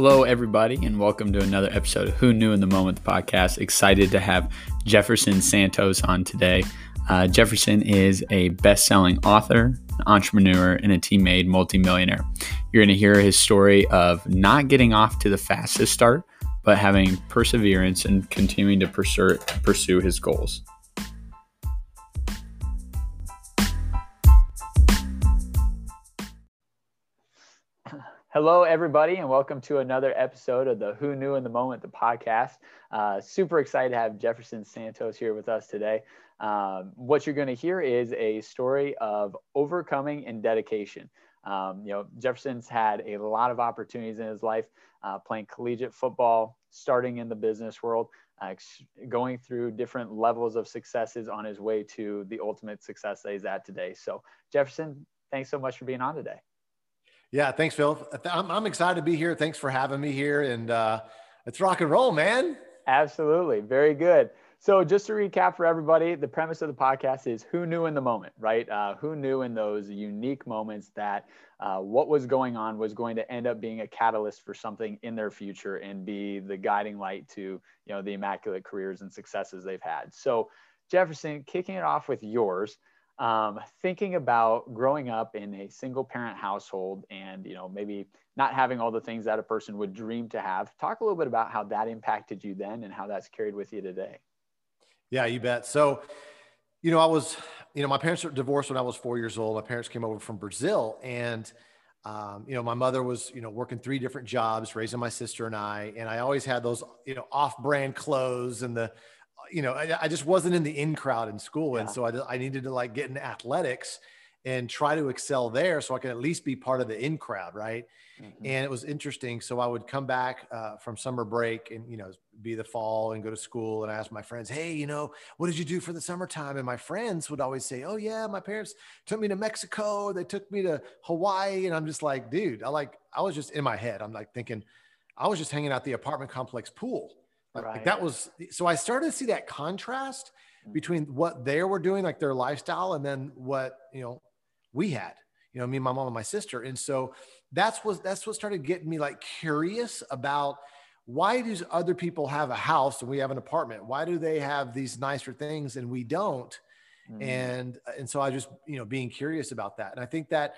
Hello, everybody, and welcome to another episode of Who Knew in the Moment podcast. Excited to have Jefferson Santos on today. Uh, Jefferson is a best selling author, an entrepreneur, and a team made multimillionaire. You're going to hear his story of not getting off to the fastest start, but having perseverance and continuing to pursue, pursue his goals. Hello, everybody, and welcome to another episode of the Who Knew in the Moment, the podcast. Uh, super excited to have Jefferson Santos here with us today. Um, what you're going to hear is a story of overcoming and dedication. Um, you know, Jefferson's had a lot of opportunities in his life, uh, playing collegiate football, starting in the business world, uh, going through different levels of successes on his way to the ultimate success that he's at today. So, Jefferson, thanks so much for being on today. Yeah, thanks, Phil. I'm, I'm excited to be here. Thanks for having me here. And uh, it's rock and roll, man. Absolutely. Very good. So, just to recap for everybody, the premise of the podcast is who knew in the moment, right? Uh, who knew in those unique moments that uh, what was going on was going to end up being a catalyst for something in their future and be the guiding light to, you know, the immaculate careers and successes they've had. So, Jefferson, kicking it off with yours um, thinking about growing up in a single parent household and you know maybe not having all the things that a person would dream to have talk a little bit about how that impacted you then and how that's carried with you today. Yeah you bet. So you know i was you know my parents were divorced when i was four years old. My parents came over from brazil and um, you know my mother was you know working three different jobs raising my sister and i. And i always had those you know off-brand clothes and the you know, I, I, just wasn't in the in crowd in school. Yeah. And so I, I needed to like get in athletics and try to excel there so I could at least be part of the in crowd. Right. Mm-hmm. And it was interesting. So I would come back uh, from summer break and, you know, be the fall and go to school and ask my friends, Hey, you know, what did you do for the summertime? And my friends would always say, Oh yeah, my parents took me to Mexico. They took me to Hawaii. And I'm just like, dude, I like, I was just in my head. I'm like thinking, I was just hanging out the apartment complex pool Right. Like that was so I started to see that contrast mm. between what they were doing, like their lifestyle, and then what you know we had. You know, me, my mom, and my sister. And so that's what that's what started getting me like curious about why do other people have a house and we have an apartment? Why do they have these nicer things and we don't? Mm. And and so I just you know being curious about that. And I think that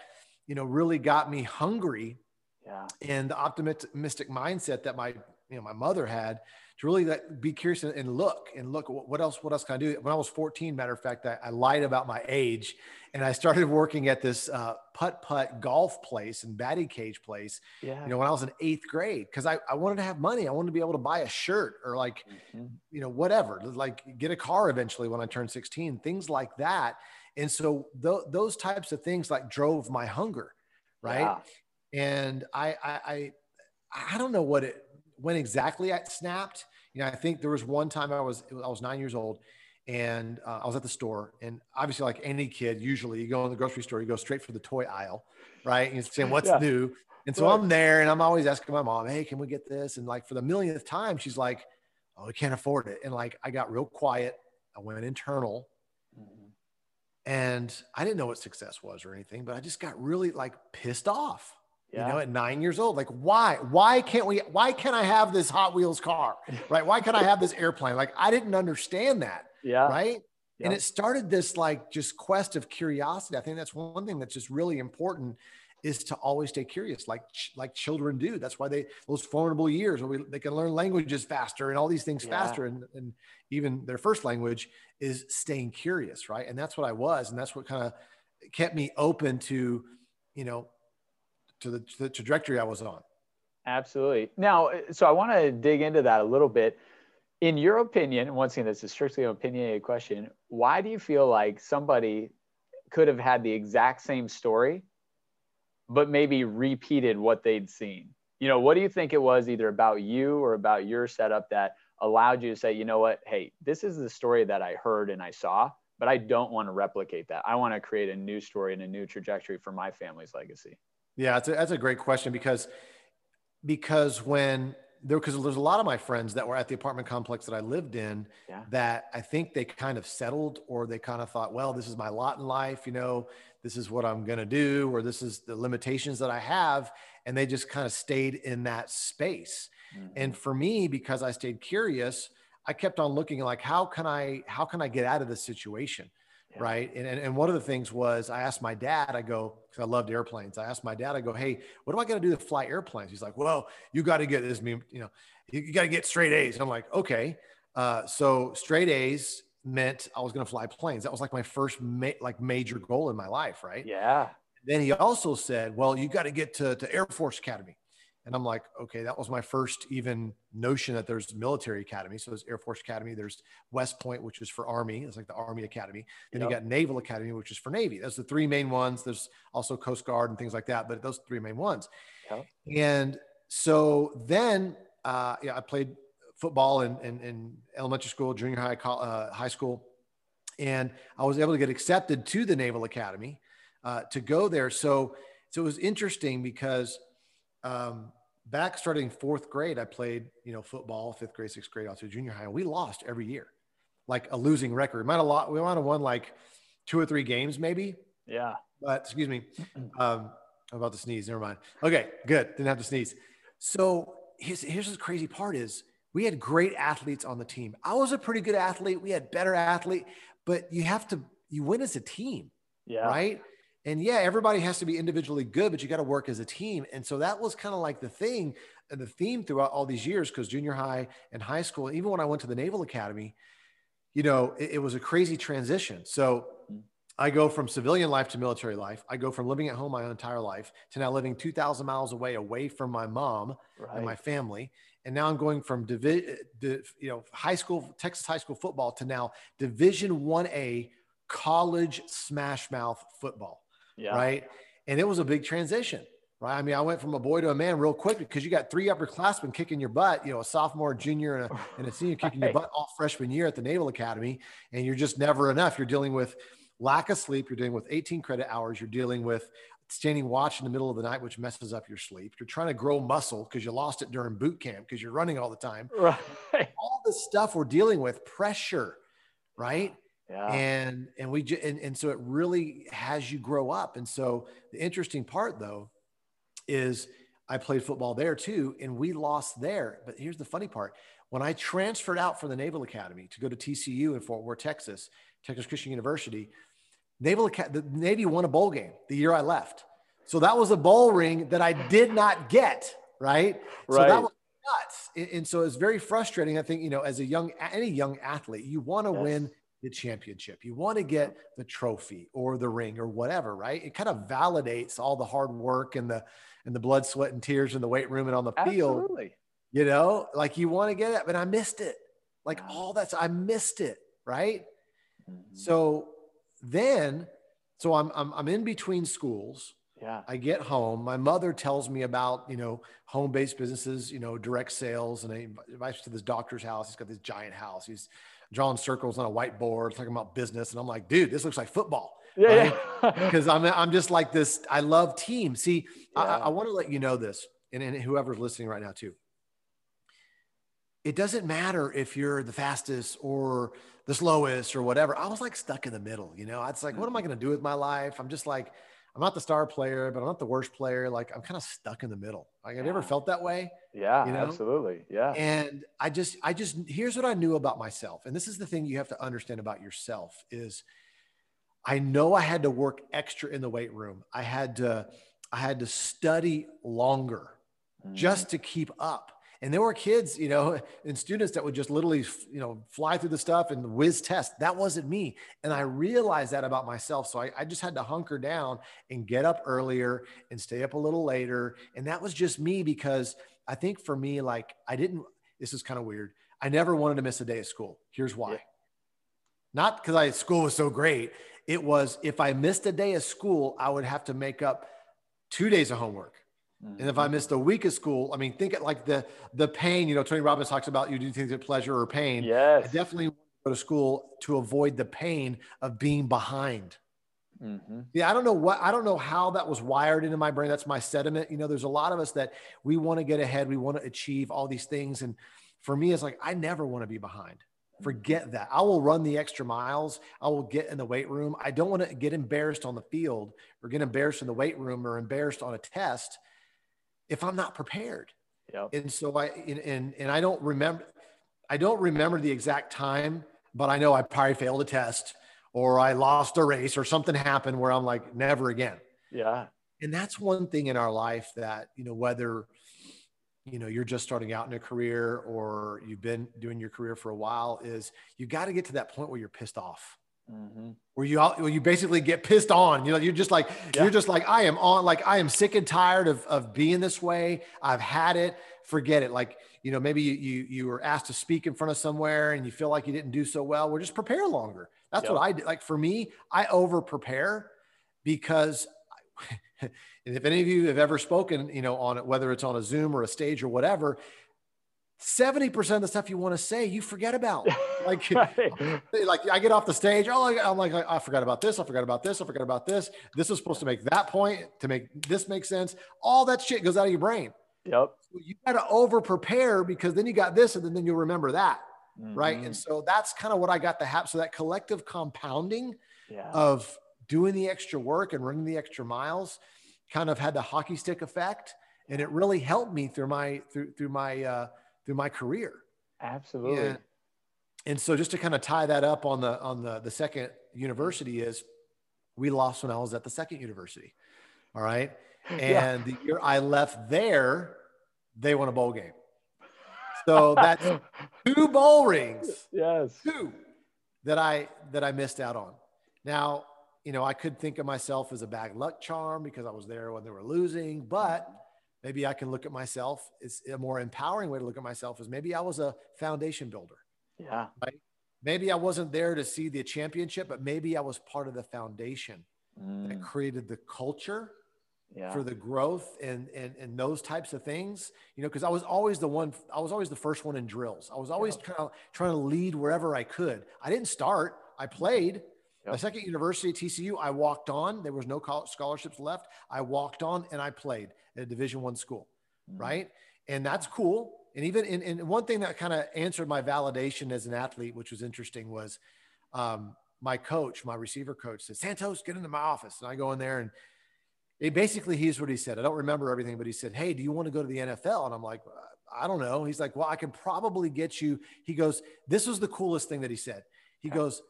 you know really got me hungry. Yeah. And the optimistic mindset that my you know my mother had to really like, be curious and look and look what else what else can I do? When I was 14, matter of fact, I, I lied about my age and I started working at this uh, putt putt golf place and batting cage place. Yeah. You know, when I was in eighth grade, because I, I wanted to have money. I wanted to be able to buy a shirt or like, mm-hmm. you know, whatever, like get a car eventually when I turned 16, things like that. And so th- those types of things like drove my hunger, right? Yeah. And I, I I I don't know what it when exactly I snapped. You know, I think there was one time I was I was nine years old, and uh, I was at the store, and obviously, like any kid, usually you go in the grocery store, you go straight for the toy aisle, right? And you're saying what's yeah. new, and so right. I'm there, and I'm always asking my mom, "Hey, can we get this?" And like for the millionth time, she's like, "Oh, we can't afford it." And like I got real quiet. I went internal, mm-hmm. and I didn't know what success was or anything, but I just got really like pissed off yeah. you know, at nine years old. Like, why? Why can't we? Why can't I have this Hot Wheels car? Right? Why can't I have this airplane? Like, I didn't understand that. Yeah. Right. Yeah. And it started this like just quest of curiosity. I think that's one thing that's just really important is to always stay curious, like like children do. That's why they those formidable years where we, they can learn languages faster and all these things yeah. faster, and, and even their first language is staying curious, right? And that's what I was, and that's what kind of kept me open to, you know, to the, to the trajectory I was on. Absolutely. Now, uh, so I want to dig into that a little bit. In your opinion, and once again, this is strictly an opinionated question. Why do you feel like somebody could have had the exact same story, but maybe repeated what they'd seen? You know, what do you think it was either about you or about your setup that allowed you to say, you know what, hey, this is the story that I heard and I saw, but I don't want to replicate that. I want to create a new story and a new trajectory for my family's legacy. Yeah, that's a, that's a great question because because when there because there's a lot of my friends that were at the apartment complex that I lived in Yeah. that I think they kind of settled or they kind of thought, well, this is my lot in life, you know, this is what I'm going to do, or this is the limitations that I have. And they just kind of stayed in that space. Mhm. And for me, because I stayed curious, I kept on looking like, how can I, how can I get out of this situation? Yeah. Right. And, and, and one of the things was I asked my dad, I go, cause I loved airplanes. I asked my dad, I go, Hey, what do I got to do to fly airplanes? He's like, well, you got to get this, you know, you, you got to get straight A's. And I'm like, okay. Uh, so straight A's meant I was going to fly planes. That was like my first ma- like major goal in my life. Right. Yeah. Then he also said, well, you got to get to, to Air Force Academy. And I'm like, okay, that was my first even notion that there's military academy. So there's Air Force Academy, there's West Point, which is for Army. It's like the Army Academy. Then Yep. you got Naval Academy, which is for Navy. Those are the three main ones. There's also Coast Guard and things like that, but those three main ones. Yep. And so then, uh, yeah, I played football in, in, in elementary school, junior high, uh, high school, and I was able to get accepted to the Naval Academy uh, to go there. So, so it was interesting because um, back starting fourth grade, I played, you know, football, fifth grade, sixth grade, all through junior high, and we lost every year, like a losing record. We might have lot, we might have won like two or three games, maybe. Yeah. But excuse me, um, I'm about to sneeze. Never mind. Okay, good. Didn't have to sneeze. So here's here's the crazy part is we had great athletes on the team. I was a pretty good athlete. We had better athlete, but you have to you win as a team Yeah. right? And yeah, everybody has to be individually good, but you got to work as a team. And so that was kind of like the thing, and the theme throughout all these years, because junior high and high school, even when I went to the Naval Academy, you know, it, it was a crazy transition. So mm. I go from civilian life to military life. I go from living at home my entire life to now living 2,000 miles away, away from my mom Right. and my family. And now I'm going from divi- uh, di- you know high school Texas high school football to now Division One A college smash mouth football, yeah. right? And it was a big transition, right? I mean, I went from a boy to a man real quick because you got three upperclassmen kicking your butt, you know, a sophomore, junior, and a, and a senior kicking your butt all freshman year at the Naval Academy, and you're just never enough. You're dealing with lack of sleep. You're dealing with 18 credit hours. You're dealing with standing watch in the middle of the night, which messes up your sleep. You're trying to grow muscle because you lost it during boot camp because you're running all the time. Right. All the stuff we're dealing with, pressure, right? Yeah. And and we and, and so it really has you grow up. And so the interesting part though is I played football there too, and we lost there. But here's the funny part: when I transferred out from the Naval Academy to go to TCU in Fort Worth, Texas, Texas Christian University, Naval the Navy won a bowl game the year I left. So that was a bowl ring that I did not get. Right. right. So that was nuts. And, and so it's very frustrating. I think you know, as a young any young athlete, you want to Yes. win the championship. You want to get the trophy or the ring or whatever, right? It kind of validates all the hard work and the and the blood, sweat, and tears in the weight room and on the field. Absolutely. You know, like you want to get it, but I missed it. Like all that's I missed it, right? Mhm. So then, so I'm I'm, I'm in between schools. Yeah. I get home. My mother tells me about, you know, home based businesses, you know, direct sales. And I invites me to this doctor's house. He's got this giant house. He's drawing circles on a whiteboard, talking about business. And I'm like, dude, this looks like football. Yeah. Because I'm, I'm just like this. I love team. See, I, Yeah. I want to let you know this, and, and whoever's listening right now, too. It doesn't matter if you're the fastest or the slowest or whatever. I was like stuck in the middle, you know. It's like, what am I mm-hmm. going to do with my life? I'm just like, I'm not the star player, but I'm not the worst player. Like I'm kind of stuck in the middle. Like have you ever felt that way? yeah. you know? Absolutely. Yeah. And I just, I just, here's what I knew about myself. And this is the thing you have to understand about yourself is I know I had to work extra in the weight room. I had to, I had to study longer Mhm. just to keep up. And there were kids, you know, and students that would just literally, you know, fly through the stuff and whiz test. That wasn't me. And I realized that about myself. So I, I just had to hunker down and get up earlier and stay up a little later. And that was just me because I think for me, like, I didn't, this is kind of weird. I never wanted to miss a day of school. Here's why. Yeah. Not because I school was so great. It was if I missed a day of school, I would have to make up two days of homework. And if I missed a week of school, I mean, think it like the the pain. You know, Tony Robbins talks about you do things at pleasure or pain. I Yes. definitely want to go to school to avoid the pain of being behind. Mm-hmm. Yeah, I don't know what I don't know how that was wired into my brain. That's my sediment. You know, there's a lot of us that we want to get ahead, we want to achieve all these things, and for me, it's like I never want to be behind. Forget that. I will run the extra miles. I will get in the weight room. I don't want to get embarrassed on the field or get embarrassed in the weight room or embarrassed on a test if I'm not prepared. Yep. And so I and and I don't remember I don't remember the exact time, but I know I probably failed a test or I lost a race or something happened where I'm like, never again. Yeah. And that's one thing in our life that, you know, whether, you know, you're just starting out in a career or you've been doing your career for a while is you got to get to that point where you're pissed off. Mm-hmm. Where you where you basically get pissed on, you know, you're just like yeah. you're just like I am on, like I am sick and tired of of being this way. I've had it. Forget it. Like you know, maybe you you you were asked to speak in front of somewhere and you feel like you didn't do so well. Well, just prepare longer. That's yep. what I do. Like for me, I over prepare because and if any of you have ever spoken, you know, on it, whether it's on a Zoom or a stage or whatever, 70% of the stuff you want to say, you forget about. Like, like I get off the stage. Oh, I'm like, I forgot about this. I forgot about this. I forgot about this. This is supposed to make that point to make this make sense. All that shit goes out of your brain. Yep. So you got to over prepare because then you got this and then you'll remember that mm-hmm. right? And so that's kind of what I got the hap. So that collective compounding yeah. of doing the extra work and running the extra miles kind of had the hockey stick effect, and it really helped me through my through through my uh, through my career. Absolutely. And, and so just to kind of tie that up on the on the the second university is we lost when I was at the second university. All right. And yeah. the year I left there, they won a bowl game. So that's two bowl rings. Yes. Two that I that I missed out on. Now, you know, I could think of myself as a bad luck charm because I was there when they were losing, but maybe I can look at myself. It's a more empowering way to look at myself is maybe I was a foundation builder. Yeah. Right. Maybe I wasn't there to see the championship, but maybe I was part of the foundation mm. that created the culture yeah. for the growth and, and and those types of things you know because i was always the one i was always the first one in drills i was always yeah. kind of trying to lead wherever i could i didn't start i played yep. second university tcu i walked on. There was no scholarships left. I walked on and i played at a division one school mm-hmm. right? And that's cool. And even in, and one thing that kind of answered my validation as an athlete which was interesting was um, my coach my receiver coach said santos get into my office. And i go in there and it basically here's what he said. I don't remember everything but he said hey do you want to go to the nfl and i'm like i don't know. He's like well i can probably get you he goes this was the coolest thing that he said. He goes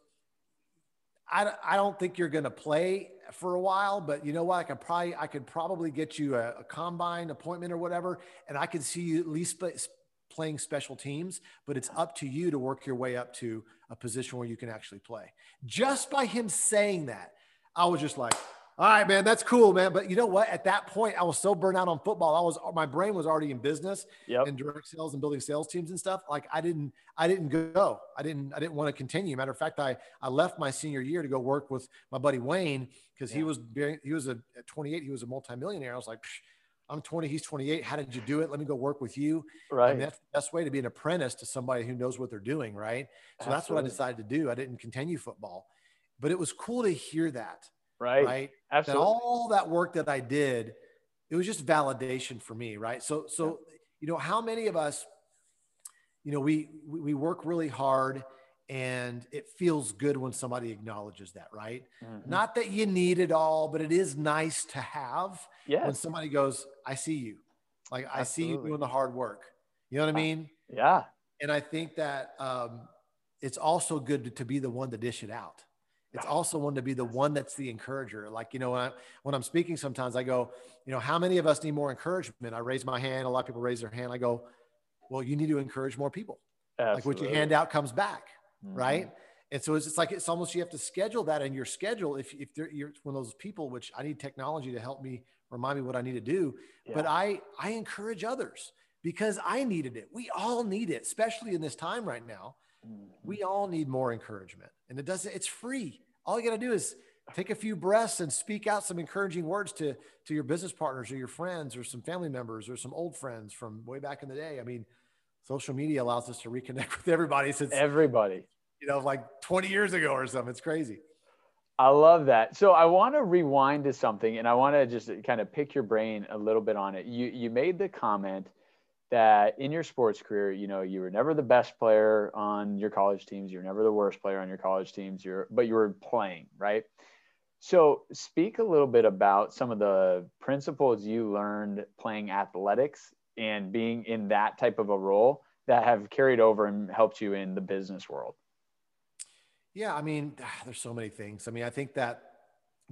I, I don't think you're going to play for a while, but you know what? I could probably I could probably get you a, a combine appointment or whatever, and I could see you at least playing special teams. But it's up to you to work your way up to a position where you can actually play. Just by him saying that, I was just like, all right, man, that's cool, man. But you know what? At that point, I was so burnt out on football. I was my brain was already in business yep. and direct sales and building sales teams and stuff. Like I didn't, I didn't go. I didn't, I didn't want to continue. Matter of fact, I I left my senior year to go work with my buddy Wayne because yeah. he was he was a at 28, he was a multimillionaire. I was like, I'm 20, he's 28. How did you do it? Let me go work with you. Right. And that's the best way to be an apprentice to somebody who knows what they're doing. Right. So Absolutely. that's what I decided to do. I didn't continue football, but it was cool to hear that right? Right? Absolutely. all that work that i did it was just validation for me right? So so you know how many of us you know we we work really hard and it feels good when somebody acknowledges that right? Mm-hmm. not that you need it all but it is nice to have yes. when somebody goes i see you. Like i see you doing the hard work. You know what i mean? yeah. And i think that um, it's also good to, to be the one to dish it out it's also one to be the one that's the encourager. Like, you know, when, I, when I'm speaking, sometimes I go, you know, how many of us need more encouragement? I raise my hand. A lot of people raise their hand. I go, well, you need to encourage more people. Absolutely. Like what you hand out comes back. Mm-hmm. Right. And so it's, it's like, it's almost, you have to schedule that in your schedule. If, if you're one of those people, which I need technology to help me remind me what I need to do, yeah. but I, I encourage others because I needed it. We all need it, especially in this time right now. We all need more encouragement. And it doesn't, it's free. All you got to do is take a few breaths and speak out some encouraging words to, to your business partners or your friends or some family members or some old friends from way back in the day. I mean, social media allows us to reconnect with everybody since everybody, you know, like 20 years ago or something. It's crazy. I love that. So I want to rewind to something and I want to just kind of pick your brain a little bit on it. You you made the comment that in your sports career, you know, you were never the best player on your college teams, you're never the worst player on your college teams, you're but you were playing, right? So speak a little bit about some of the principles you learned playing athletics and being in that type of a role that have carried over and helped you in the business world. Yeah, I mean, there's so many things. I mean, I think that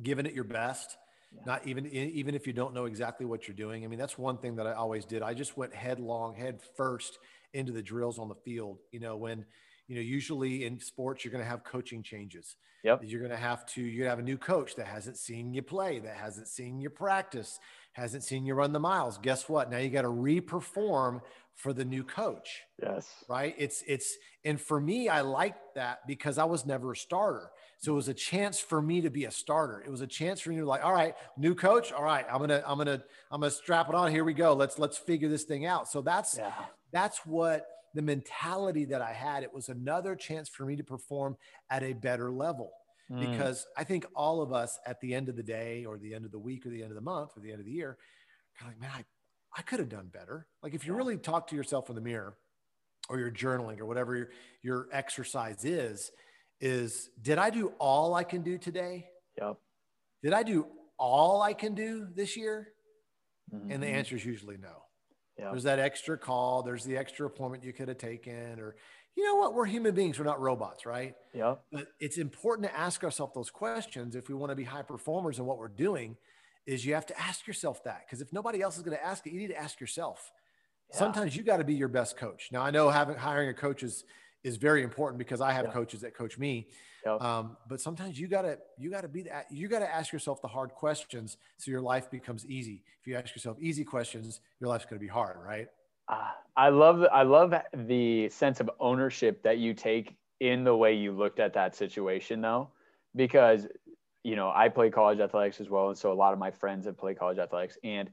giving it your best, yeah. not even even if you don't know exactly what you're doing. I mean, that's one thing that I always did. I just went headlong, head first into the drills on the field. You know, when you know, usually in sports, you're going to have coaching changes. Yep. You're going to have to, you're going to have a new coach that hasn't seen you play, that hasn't seen you practice, hasn't seen you run the miles. Guess what? Now you got to reperform for the new coach. Yes. Right. It's, it's, and for me, I liked that because I was never a starter. So it was a chance for me to be a starter. It was a chance for me to like, all right, new coach. All right, I'm gonna, I'm gonna, I'm gonna strap it on. Here we go. Let's let's figure this thing out. So that's yeah. that's what the mentality that I had. It was another chance for me to perform at a better level. Mm. Because I think all of us at the end of the day or the end of the week or the end of the month or the end of the year, kind of like, man, I, I could have done better. Like if you really talk to yourself in the mirror or you're journaling or whatever your, your exercise is, is did I do all I can do today? Yep. Did I do all I can do this year? Mm-hmm. And the Mm-hmm. answer is usually no. Yep. There's that extra call. There's the extra appointment you could have taken, or you know what? We're human beings. We're not robots, right? Yeah. But it's important to ask ourselves those questions if we want to be high performers in what we're doing. Is you have to ask yourself that because if nobody else is going to ask it, you need to ask yourself. Yeah. Sometimes you got to be your best coach. Now I know having hiring a coach is is very important because I have yeah. coaches that coach me. Um, but sometimes you gotta you gotta be that you gotta ask yourself the hard questions so your life becomes easy. If you ask yourself easy questions, your life's gonna be hard, right? Uh, I love I love the sense of ownership that you take in the way you looked at that situation, though, because you know I play college athletics as well, and so a lot of my friends have played college athletics, and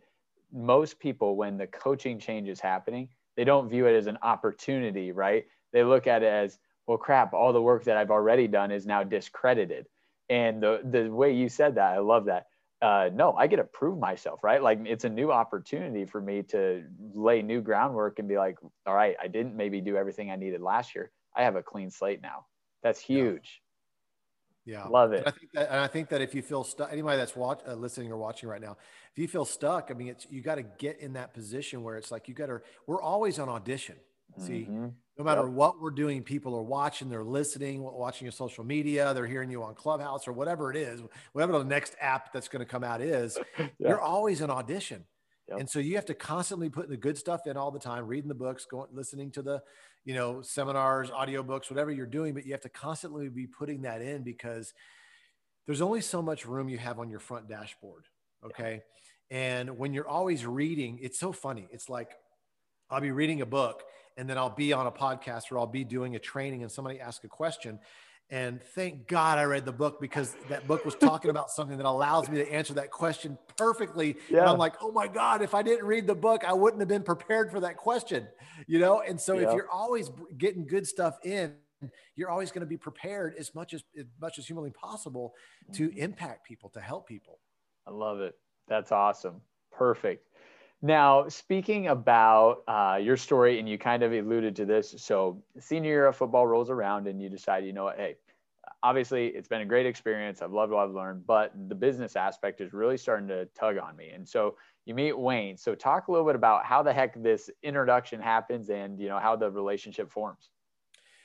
most people when the coaching change is happening, they don't view it as an opportunity, right? They look at it as well crap all the work that i've already done is now discredited. And the the way you said that i love that. Uh, no i get to prove myself right? Like it's a new opportunity for me to lay new groundwork and be like all right i didn't maybe do everything i needed last year. I have a clean slate now. That's huge yeah, love it and i think that and i think that if you feel stuck anybody that's watch, uh, listening or watching right now if you feel stuck i mean it's you got to get in that position where it's like you got to we're always on audition see mm-hmm no matter yep. what we're doing, people are watching, they're listening, watching your social media, they're hearing you on Clubhouse or whatever it is, whatever the next app that's going to come out is, yeah. you're always an audition. Yep. And so you have to constantly put the good stuff in all the time, reading the books, going, listening to the, you know, seminars, audiobooks, whatever you're doing, but you have to constantly be putting that in because there's only so much room you have on your front dashboard. Okay. And when you're always reading, it's so funny. It's like, I'll be reading a book and then I'll be on a podcast or I'll be doing a training and somebody asks a question. And thank God I read the book because that book was talking about something that allows me to answer that question perfectly. Yeah. And I'm like, oh my God, if I didn't read the book, I wouldn't have been prepared for that question, you know? And so yeah. if you're always getting good stuff in, you're always going to be prepared as much as, as much as humanly possible to mm-hmm. impact people, to help people. I love it. That's awesome. Perfect. Now, speaking about uh, your story, and you kind of alluded to this. So, senior year of football rolls around, and you decide, you know what, hey, obviously it's been a great experience. I've loved what I've learned, but the business aspect is really starting to tug on me. And so you meet Wayne. So, talk a little bit about how the heck this introduction happens and, you know, how the relationship forms.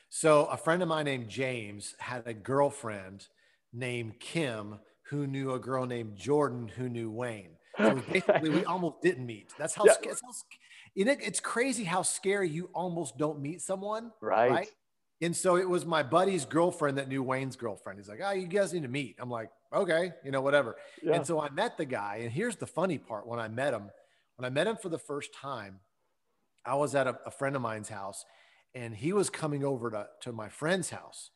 So, a friend of mine named James had a girlfriend named Kim who knew a girl named Jordan who knew Wayne. So basically, we almost didn't meet. That's how, yeah. that's how you know, it's crazy how scary you almost don't meet someone. Right. right. And so it was my buddy's girlfriend that knew Wayne's girlfriend. He's like, oh, you guys need to meet. I'm like, okay, you know, whatever. Yeah. And so I met the guy. And here's the funny part when I met him, when I met him for the first time, I was at a, a friend of mine's house and he was coming over to, to my friend's house.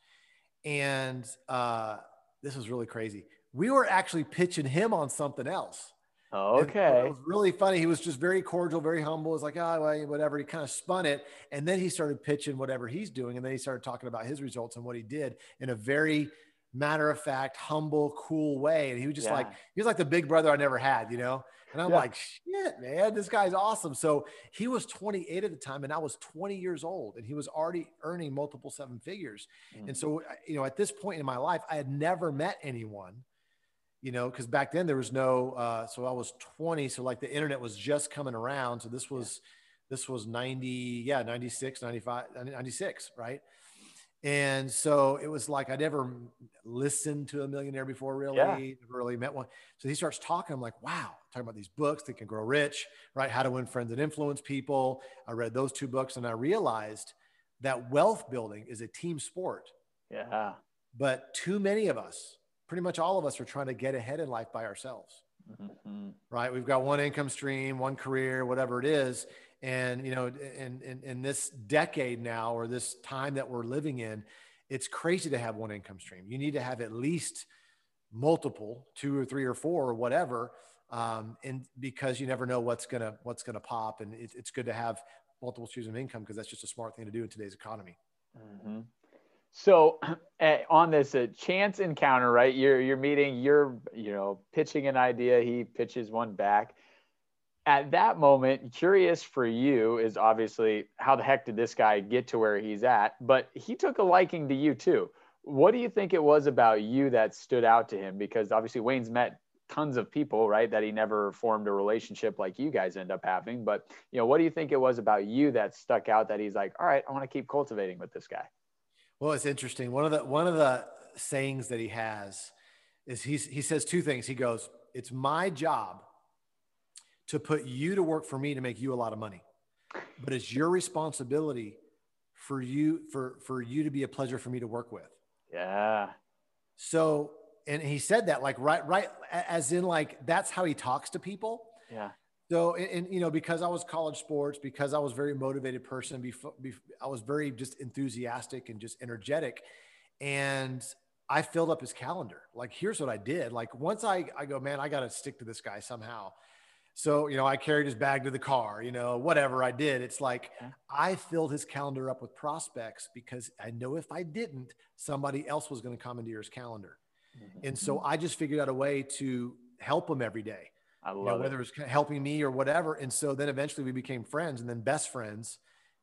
And uh, this was really crazy. We were actually pitching him on something else. Okay. it was really funny. He was just very cordial, very humble. It's like, oh, well, whatever. He kind of spun it. And then he started pitching whatever he's doing. And then he started talking about his results and what he did in a very, matter of fact, humble, cool way. And he was just Yeah. like, he was like the big brother I never had, you know? And I'm Yeah. like, shit, man, this guy's awesome. So he was 28 at the time and I was 20 years old and he was already earning multiple seven figures. Mm. And so, you know, at this point in my life, I had never met anyone, you know, because back then there was no, uh, so I was 20. So like the internet was just coming around. So this was, this was 90, yeah, 96, 95, 96, right? And so it was like I never listened to a millionaire before, really, Yeah. never really met one. So he starts talking. I'm like, wow, talking about these books, Think and Grow Rich, right? How to Win Friends and Influence People. I read those two books and I realized that wealth building is a team sport. Yeah. But too many of us, pretty much all of us, are trying to get ahead in life by ourselves Mhm. right? We've got one income stream, one career, whatever it is. And, you know, in, in, in this decade now, or this time that we're living in, it's crazy to have one income stream. You need to have at least multiple, two or three or four or whatever. Um, and because you never know what's gonna, what's gonna pop. And it, it's good to have multiple streams of income because that's just a smart thing to do in today's economy. hmm So eh, on this uh, chance encounter, right? You're you're meeting, you're you know pitching an idea. He pitches one back. At that moment, curious for you is obviously how the heck did this guy get to where he's at? But he took a liking to you too. What do you think it was about you that stood out to him? Because obviously Wayne's met tons of people, right? That he never formed a relationship like you guys end up having. But you know, what do you think it was about you that stuck out that he's like, all right, I want to keep cultivating with this guy? Well, it's interesting. One of the one of the sayings that he has is he's, he says two things. He goes, "It's my job to put you to work for me to make you a lot of money, but it's your responsibility for you for for you to be a pleasure for me to work with." Yeah. So, and he said that like right right as in like that's how he talks to people. Yeah. So, and, and, you know, because I was college sports, because I was a very motivated person, before, I was very just enthusiastic and just energetic. And I filled up his calendar. Like, here's what I did. Like, once I, I go, man, I got to stick to this guy somehow. So, you know, I carried his bag to the car, you know, whatever I did. It's like Yeah. I filled his calendar up with prospects because I know if I didn't, somebody else was going to commandeer his calendar. Mm-hmm. And so I just figured out a way to help him every day I you know, whether it. it was helping me or whatever. And so then eventually we became friends and then best friends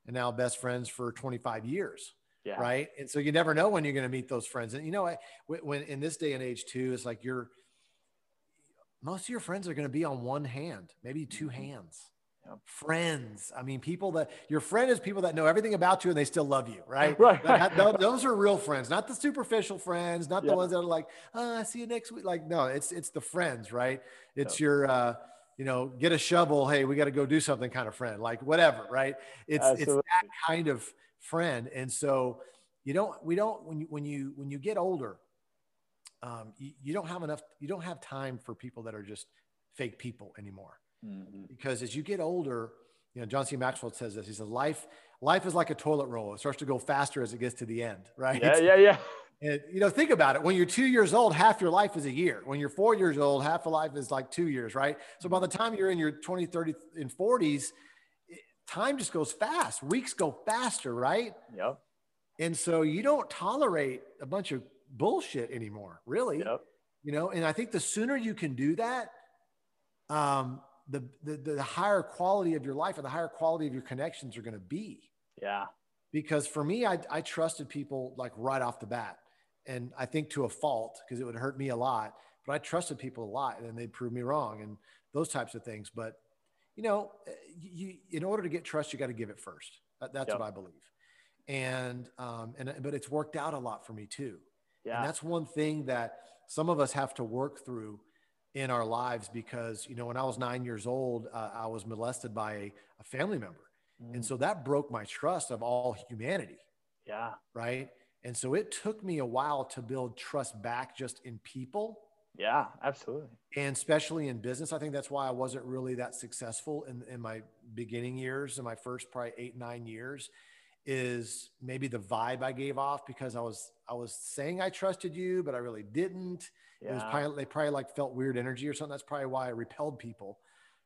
and now best friends for 25 years. Yeah. Right. And so you never know when you're going to meet those friends. And you know, I- when, in this day and age too, it's like you're, most of your friends are going to be on one hand, maybe 2 Mhm. hands. Yep. Friends. I mean, people that your friend is people that know everything about you and they still love you, right? Right, That- those are real friends, not the superficial friends, not the ones that are like, oh, I see you next week. Like, no, it's it's the friends, right? It's Yep. your uh, you know, get a shovel, hey, we got to go do something kind of friend, like whatever, right? It's it's that kind of friend. And so you don't we don't when you when you when you get older, um, you, you don't have enough, you don't have time for people that are just fake people anymore Mhm. because as you get older, you know, John C. Maxwell says this. He says, life, life is like a toilet roll. It starts to go faster as it gets to the end, right? Yeah, yeah, yeah. And, you know, think about it. When you're two years old, half your life is a year. When you're four years old, half of life is like two years, right? So by the time you're in your 20, 30, and 40s, time just goes fast. Weeks go faster, right? Yep. And so you don't tolerate a bunch of bullshit anymore, really Yep. you know and i think the sooner you can do that um the the, the higher quality of your life and the higher quality of your connections are going to be Yeah. because for me I, I trusted people like right off the bat and i think to a fault because it would hurt me a lot but i trusted people a lot and they proved me wrong and those types of things but you know you, in order to get trust you got to give it first that, that's Yep. what i believe and um and but it's worked out a lot for me too Yeah. and that's one thing that some of us have to work through in our lives because, you know, when I was nine years old, uh, I was molested by a, a family member. And Mm. so that broke my trust of all humanity. yeah. Right. And so it took me a while to build trust back just in people Yeah. Absolutely. and especially in business. I think that's why I wasn't really that successful in, in my beginning years, in my first probably eight, nine years, is maybe the vibe I gave off because I was I was saying I trusted you, but I really didn't. It was probably they probably like felt weird energy or something. That's probably why I repelled people.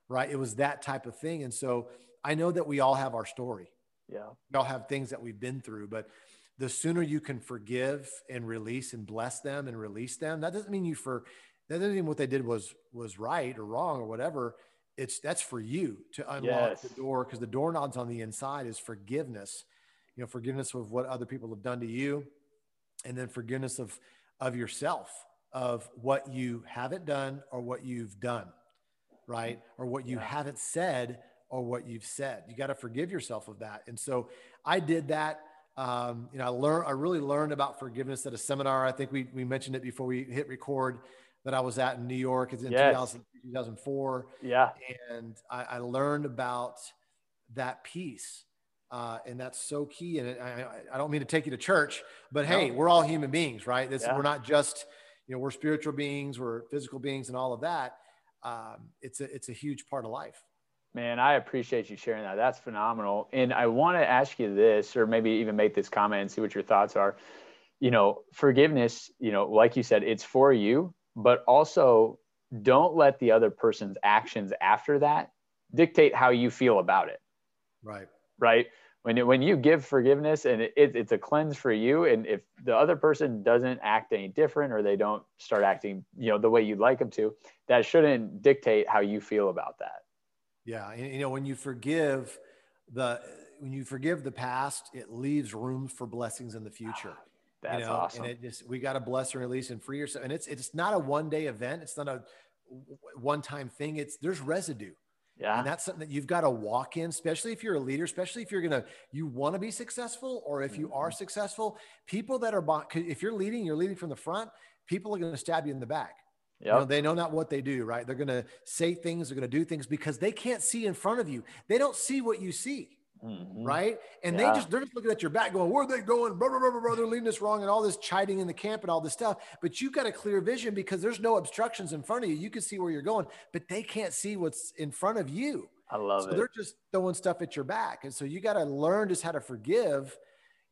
Right. It was that type of thing. And so I know that we all have our story Yeah. we all have things that we've been through but the sooner you can forgive and release and bless them and release them, that doesn't mean you for that doesn't mean what they did was was right or wrong or whatever. It's that's for you to unlock yes. the door because the doorknobs on the inside is forgiveness. You know, forgiveness of what other people have done to you, and then forgiveness of of yourself of what you haven't done or what you've done, right? Or what you yeah. haven't said or what you've said. You got to forgive yourself of that. And so I did that. Um, you know, I learned, I really learned about forgiveness at a seminar. I think we, we mentioned it before we hit record that I was at in New York. It's in yes. 2000, 2004. Yeah. And I, I learned about that piece. Uh, and that's so key. And I, I, don't mean to take you to church, but hey, no. we're all human beings, right? This, yeah. We're not just, you know, we're spiritual beings, we're physical beings and all of that. Um, it's a, it's a huge part of life. Man, I appreciate you sharing that. That's phenomenal. And I want to ask you this, or maybe even make this comment and see what your thoughts are. You know, forgiveness, you know, like you said, it's for you, but also don't let the other person's actions after that dictate how you feel about it. Right. Right. When, it, when you give forgiveness and it, it, it's a cleanse for you, and if the other person doesn't act any different or they don't start acting, you know, the way you'd like them to, that shouldn't dictate how you feel about that. Yeah, and, you know when you forgive the when you forgive the past, it leaves room for blessings in the ah, future. That's you know? awesome. And it just we got to bless and release and free yourself. And it's it's not a one day event. It's not a one time thing. It's there's residue. Yeah. And that's something that you've got to walk in, especially if you're a leader, especially if you're going to, you want to be successful or if you are mm-hmm. successful, people that are, if you're leading, you're leading from the front, people are going to stab you in the back. Yep. You know, they know not what they do, right? They're going to say things, they're going to do things because they can't see in front of you. They don't see what you see. Mm-hmm. Right. And yeah. they just, they're just looking at your back going, where are they going? Blah, blah, blah, blah, they're leading us wrong and all this chiding in the camp and all this stuff. But you've got a clear vision because there's no obstructions in front of you. You can see where you're going, but they can't see what's in front of you. I love so it. They're just throwing stuff at your back. And so you got to learn just how to forgive,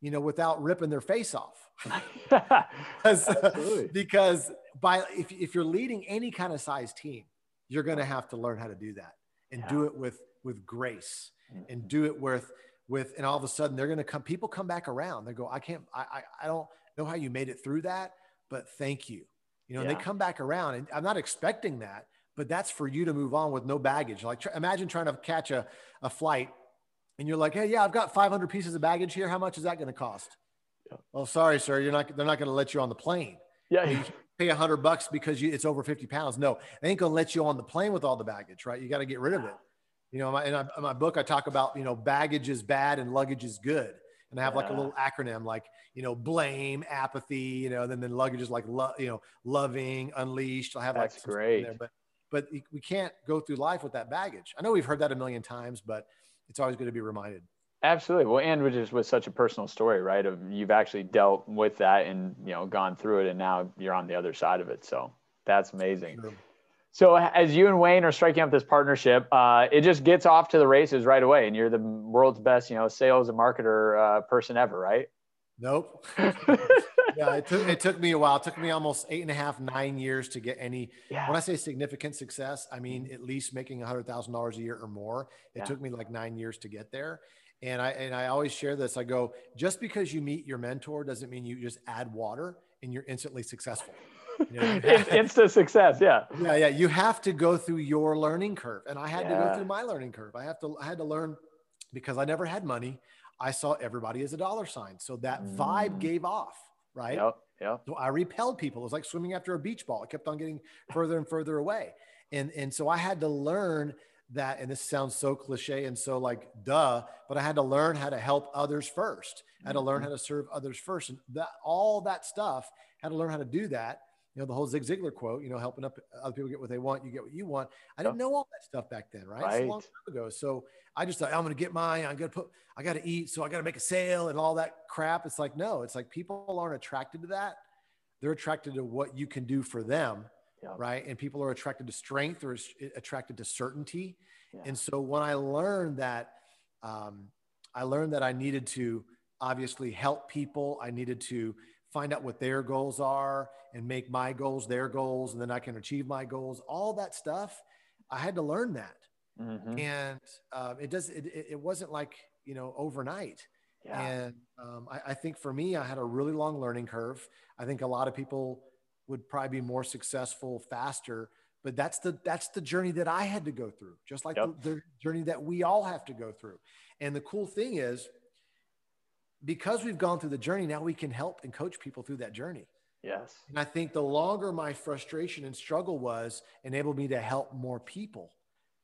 you know, without ripping their face off. because, because by if, if you're leading any kind of size team, you're going to have to learn how to do that and yeah. do it with with grace. And do it with with and all of a sudden they're going to come people come back around they go i can't I, I i don't know how you made it through that but thank you you know yeah. they come back around and i'm not expecting that but that's for you to move on with no baggage like tr- imagine trying to catch a, a flight and you're like hey yeah i've got 500 pieces of baggage here how much is that going to cost yeah. well sorry sir you're not they're not going to let you on the plane yeah pay a hundred bucks because you, it's over 50 pounds. No, they ain't gonna let you on the plane with all the baggage, right? You got to get rid of it. You know, in my, in my book, I talk about, you know, baggage is bad and luggage is good. And I have like a little acronym, like, you know, blame, apathy, you know, then then luggage is like, lo- you know, loving, unleashed. I have That's like great. There, but, but we can't go through life with that baggage. I know we've heard that a million times, but it's always good to be reminded. Absolutely. Well, and which is was such a personal story, right? Of you've actually dealt with that and you know gone through it, and now you're on the other side of it. So that's amazing. Sure. So as you and Wayne are striking up this partnership, uh, it just gets off to the races right away, and you're the world's best, you know, sales and marketer uh, person ever, right? Nope. yeah, it took it took me a while. It took me almost eight and a half, nine years to get any. Yeah. When I say significant success, I mean at least making a hundred thousand dollars a year or more. It yeah. took me like nine years to get there. And I and I always share this. I go, just because you meet your mentor doesn't mean you just add water and you're instantly successful. You know, have, Instant success, yeah. Yeah, yeah. You have to go through your learning curve, and I had yeah. to go through my learning curve. I have to. I had to learn because I never had money. I saw everybody as a dollar sign, so that mm. vibe gave off, right? Yep. Yeah. So I repelled people. It was like swimming after a beach ball. It kept on getting further and further away, and and so I had to learn that, and this sounds so cliche and so like duh, but I had to learn how to help others first. I had to learn mm-hmm. how to serve others first. And that all that stuff, had to learn how to do that. You know, the whole Zig Ziglar quote, you know, helping up other people get what they want, you get what you want. I didn't know all that stuff back then, right? right. It's a long time ago. So I just thought, I'm going to get mine. I'm going to put, I got to eat. So I got to make a sale and all that crap. It's like, no, it's like people aren't attracted to that. They're attracted to what you can do for them yeah. right? And people are attracted to strength or attracted to certainty. Yeah. And so when I learned that, um, I learned that I needed to obviously help people. I needed to find out what their goals are and make my goals their goals, and then I can achieve my goals. All that stuff, I had to learn that. Mm-hmm. And uh, it does. It, it wasn't like you know overnight. Yeah. And um, I, I think for me, I had a really long learning curve. I think a lot of people would probably be more successful faster but that's the that's the journey that i had to go through just like yep. the, the, journey that we all have to go through and the cool thing is because we've gone through the journey now we can help and coach people through that journey yes and i think the longer my frustration and struggle was enabled me to help more people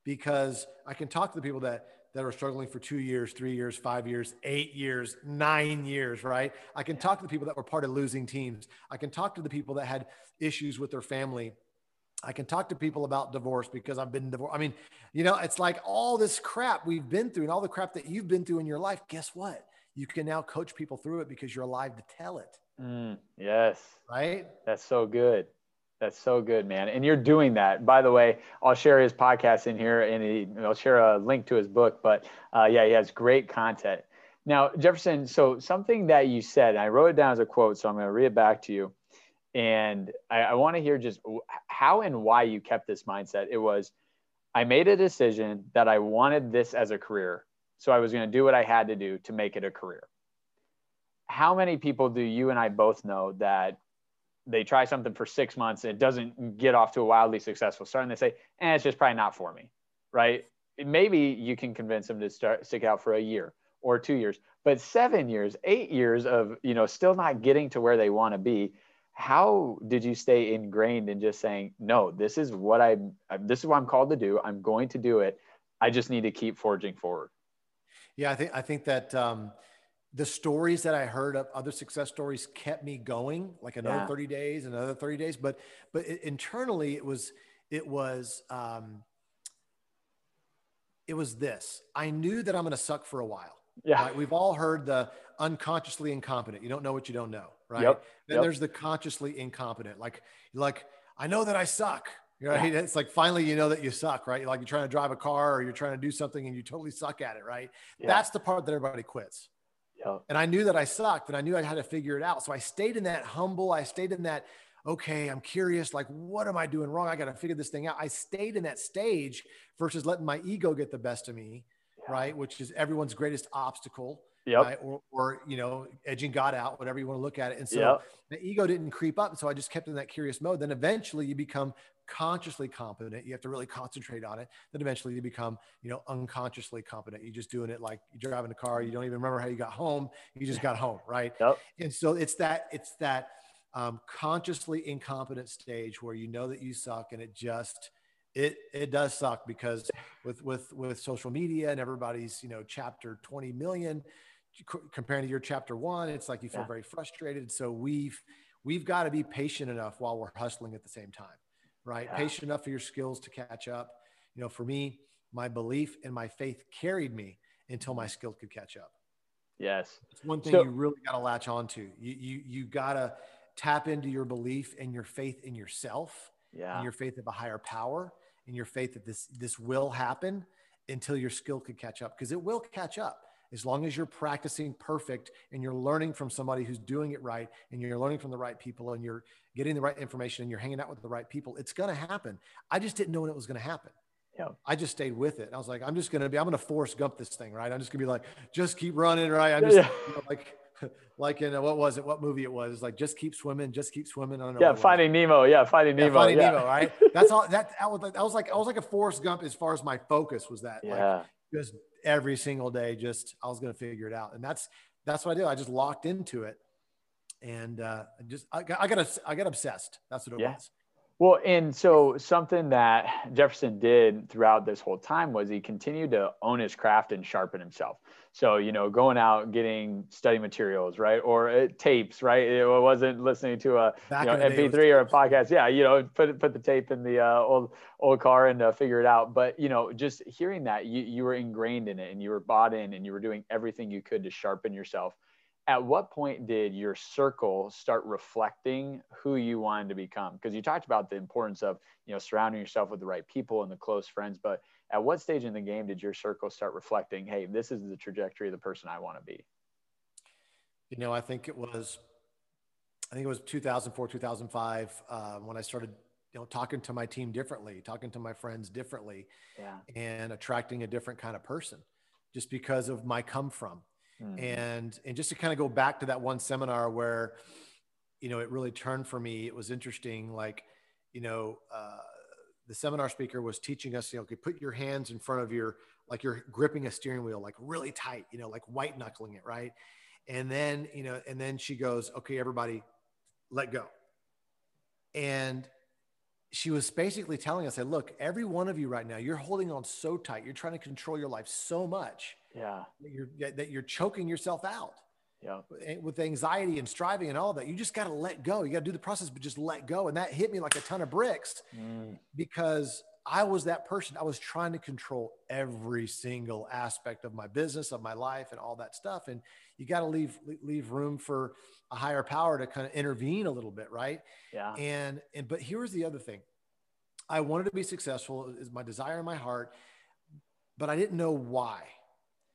because i can talk to the people that that are struggling for two years, three years, five years, eight years, nine years, right? I can talk to the people that were part of losing teams. I can talk to the people that had issues with their family. I can talk to people about divorce because I've been divorced. I mean, you know, it's like all this crap we've been through and all the crap that you've been through in your life. Guess what? You can now coach people through it because you're alive to tell it. Mm, yes. Right? That's so good. That's so good, man. And you're doing that. By the way, I'll share his podcast in here and he, I'll share a link to his book. But uh, yeah, he has great content. Now, Jefferson, so something that you said, I wrote it down as a quote, so I'm going to read it back to you. And I, I want to hear just how and why you kept this mindset. It was, I made a decision that I wanted this as a career. So I was going to do what I had to do to make it a career. How many people do you and I both know that they try something for six months and it doesn't get off to a wildly successful start and they say, eh, it's just probably not for me, right? Maybe you can convince them to start stick out for a year or two years, but seven years, eight years of, you know, still not getting to where they want to be. How did you stay ingrained in just saying, no, this is what I, this is what I'm called to do. I'm going to do it. I just need to keep forging forward. Yeah, I think, I think that, um, the stories that I heard of other success stories kept me going like another yeah. 30 days, another 30 days. But, but it, internally it was, it was, um, it was this, I knew that I'm going to suck for a while. Yeah. Right? We've all heard the unconsciously incompetent. You don't know what you don't know. Right. Yep. Then yep. there's the consciously incompetent. Like, like, I know that I suck. Right. Yeah. It's like finally you know that you suck, right? Like you're trying to drive a car or you're trying to do something and you totally suck at it, right? Yeah. That's the part that everybody quits. Yeah. And I knew that I sucked and I knew I had to figure it out. So I stayed in that humble, I stayed in that, okay, I'm curious, like, what am I doing wrong? I got to figure this thing out. I stayed in that stage versus letting my ego get the best of me, yeah. right? Which is everyone's greatest obstacle. Yep. Right? Or, or, you know, edging God out, whatever you want to look at it. And so yep. the ego didn't creep up. So I just kept in that curious mode. Then eventually you become consciously competent. You have to really concentrate on it. Then eventually you become, you know, unconsciously competent. You're just doing it like you're driving a car. You don't even remember how you got home. You just got home, right? Yep. And so it's that it's that um, consciously incompetent stage where you know that you suck, and it just it it does suck because with with with social media and everybody's you know chapter 20 million comparing to your chapter one it's like you feel yeah. very frustrated so we've we've got to be patient enough while we're hustling at the same time right? Yeah. Patient enough for your skills to catch up. You know, for me, my belief and my faith carried me until my skill could catch up. Yes. It's one thing so, you really got to latch on to. You, you, you got to tap into your belief and your faith in yourself yeah. and your faith of a higher power and your faith that this, this will happen until your skill could catch up because it will catch up as long as you're practicing perfect and you're learning from somebody who's doing it right and you're learning from the right people and you're getting the right information and you're hanging out with the right people, it's going to happen. I just didn't know when it was going to happen. Yeah. I just stayed with it. I was like, I'm just going to be, I'm going to Forrest Gump this thing, right? I'm just going to be like, just keep running, right? I'm just yeah. you know, like, like in a, what was it? What movie it was? Like just keep swimming, just keep swimming. I don't know. Yeah, Finding Nemo. Yeah, Finding Nemo. Yeah, Finding yeah. Nemo. Right. That's all. That I was like, I was like, I was like a Forrest Gump as far as my focus was. That yeah. Like, just every single day. Just I was going to figure it out, and that's that's what I did. I just locked into it, and uh, just I got I got I got obsessed. That's what it yeah. was. Well, and so something that Jefferson did throughout this whole time was he continued to own his craft and sharpen himself. So, you know, going out, getting study materials, right? Or uh, tapes, right? It wasn't listening to a you know, MP3 or a podcast. Yeah, you know, put put the tape in the uh, old old car and uh, figure it out. But, you know, just hearing that, you, you were ingrained in it and you were bought in and you were doing everything you could to sharpen yourself at what point did your circle start reflecting who you wanted to become? Because you talked about the importance of you know surrounding yourself with the right people and the close friends but at what stage in the game did your circle start reflecting hey this is the trajectory of the person i want to be you know i think it was i think it was 2004 2005 uh, when i started you know talking to my team differently talking to my friends differently yeah. and attracting a different kind of person just because of my come from Mm-hmm. And and just to kind of go back to that one seminar where, you know, it really turned for me. It was interesting. Like, you know, uh, the seminar speaker was teaching us, you know, okay, put your hands in front of your, like you're gripping a steering wheel, like really tight, you know, like white knuckling it, right? And then, you know, and then she goes, okay, everybody, let go. And she was basically telling us, "Hey, look, every one of you right now, you're holding on so tight. You're trying to control your life so much. Yeah. That you're that you're choking yourself out. Yeah. With anxiety and striving and all that, you just got to let go. You got to do the process, but just let go. And that hit me like a ton of bricks mm. because I was that person. I was trying to control every single aspect of my business, of my life, and all that stuff. And you got to leave leave room for a higher power to kind of intervene a little bit, right? Yeah. And and but here's the other thing. I wanted to be successful is my desire in my heart, but I didn't know why.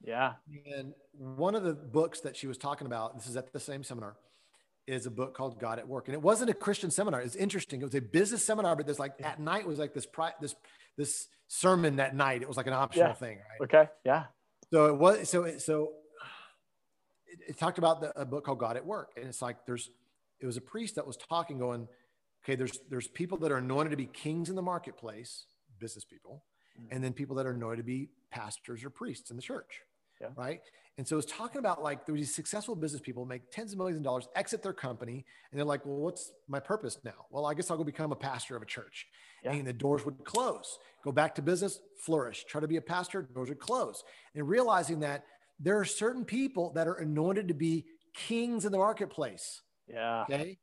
Yeah. And one of the books that she was talking about, this is at the same seminar, is a book called God at Work. And it wasn't a Christian seminar. It's interesting. It was a business seminar, but there's like at night was like this pri- this this sermon that night. It was like an optional yeah. thing, right? Okay. Yeah. So it was so so it, it talked about the, a book called God at Work. And it's like there's it was a priest that was talking, going, okay, there's there's people that are anointed to be kings in the marketplace, business people, mm-hmm. and then people that are anointed to be pastors or priests in the church. Yeah. Right. And so it's talking about like there these successful business people make tens of millions of dollars, exit their company, and they're like, well, what's my purpose now? Well, I guess I'll go become a pastor of a church. Yeah. And the doors would close. Go back to business, flourish. Try to be a pastor, doors would close. And realizing that there are certain people that are anointed to be kings in the marketplace. Yeah. Okay.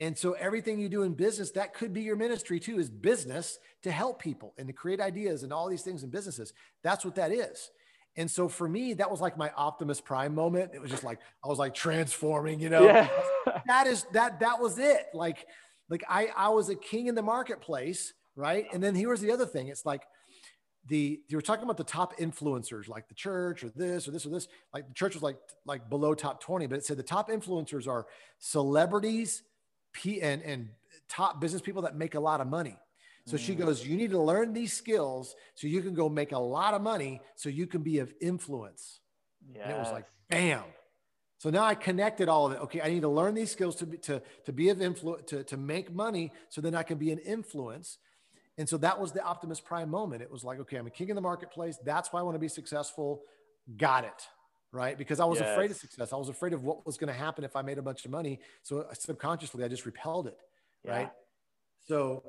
And so everything you do in business, that could be your ministry too, is business to help people and to create ideas and all these things in businesses. That's what that is. And so for me, that was like my Optimus Prime moment. It was just like I was like transforming, you know. Yeah. that is that that was it. Like like I I was a king in the marketplace, right? And then here's the other thing. It's like the you were talking about the top influencers like the church or this or this or this like the church was like like below top 20 but it said the top influencers are celebrities p and and top business people that make a lot of money so she mm. goes, You need to learn these skills so you can go make a lot of money so you can be of influence. Yes. And it was like, bam. So now I connected all of it. Okay, I need to learn these skills to be to, to be of influence to, to make money so then I can be an influence. And so that was the Optimus Prime moment. It was like, okay, I'm a king in the marketplace. That's why I want to be successful. Got it. Right. Because I was yes. afraid of success. I was afraid of what was going to happen if I made a bunch of money. So subconsciously, I just repelled it. Yeah. Right. So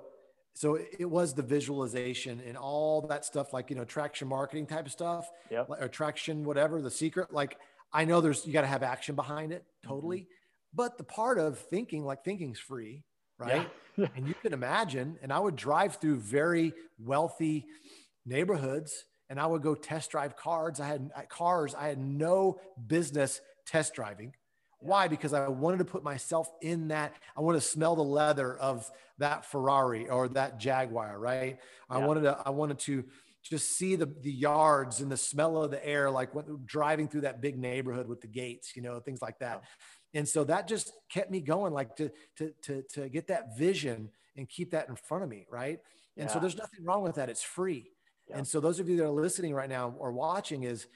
so it was the visualization and all that stuff like you know traction marketing type of stuff yep. or traction whatever the secret like i know there's you got to have action behind it mm-hmm. totally mm-hmm. but the part of thinking like thinking's free right yeah. and you can imagine and i would drive through very wealthy neighborhoods and i would go test drive cars i had uh, cars i had no business test driving why? Because I wanted to put myself in that. I want to smell the leather of that Ferrari or that Jaguar, right? Yeah. I wanted to. I wanted to just see the the yards and the smell of the air, like when, driving through that big neighborhood with the gates, you know, things like that. Yeah. And so that just kept me going, like to to to to get that vision and keep that in front of me, right? And yeah. so there's nothing wrong with that. It's free. And so those of you that are listening right now or watching is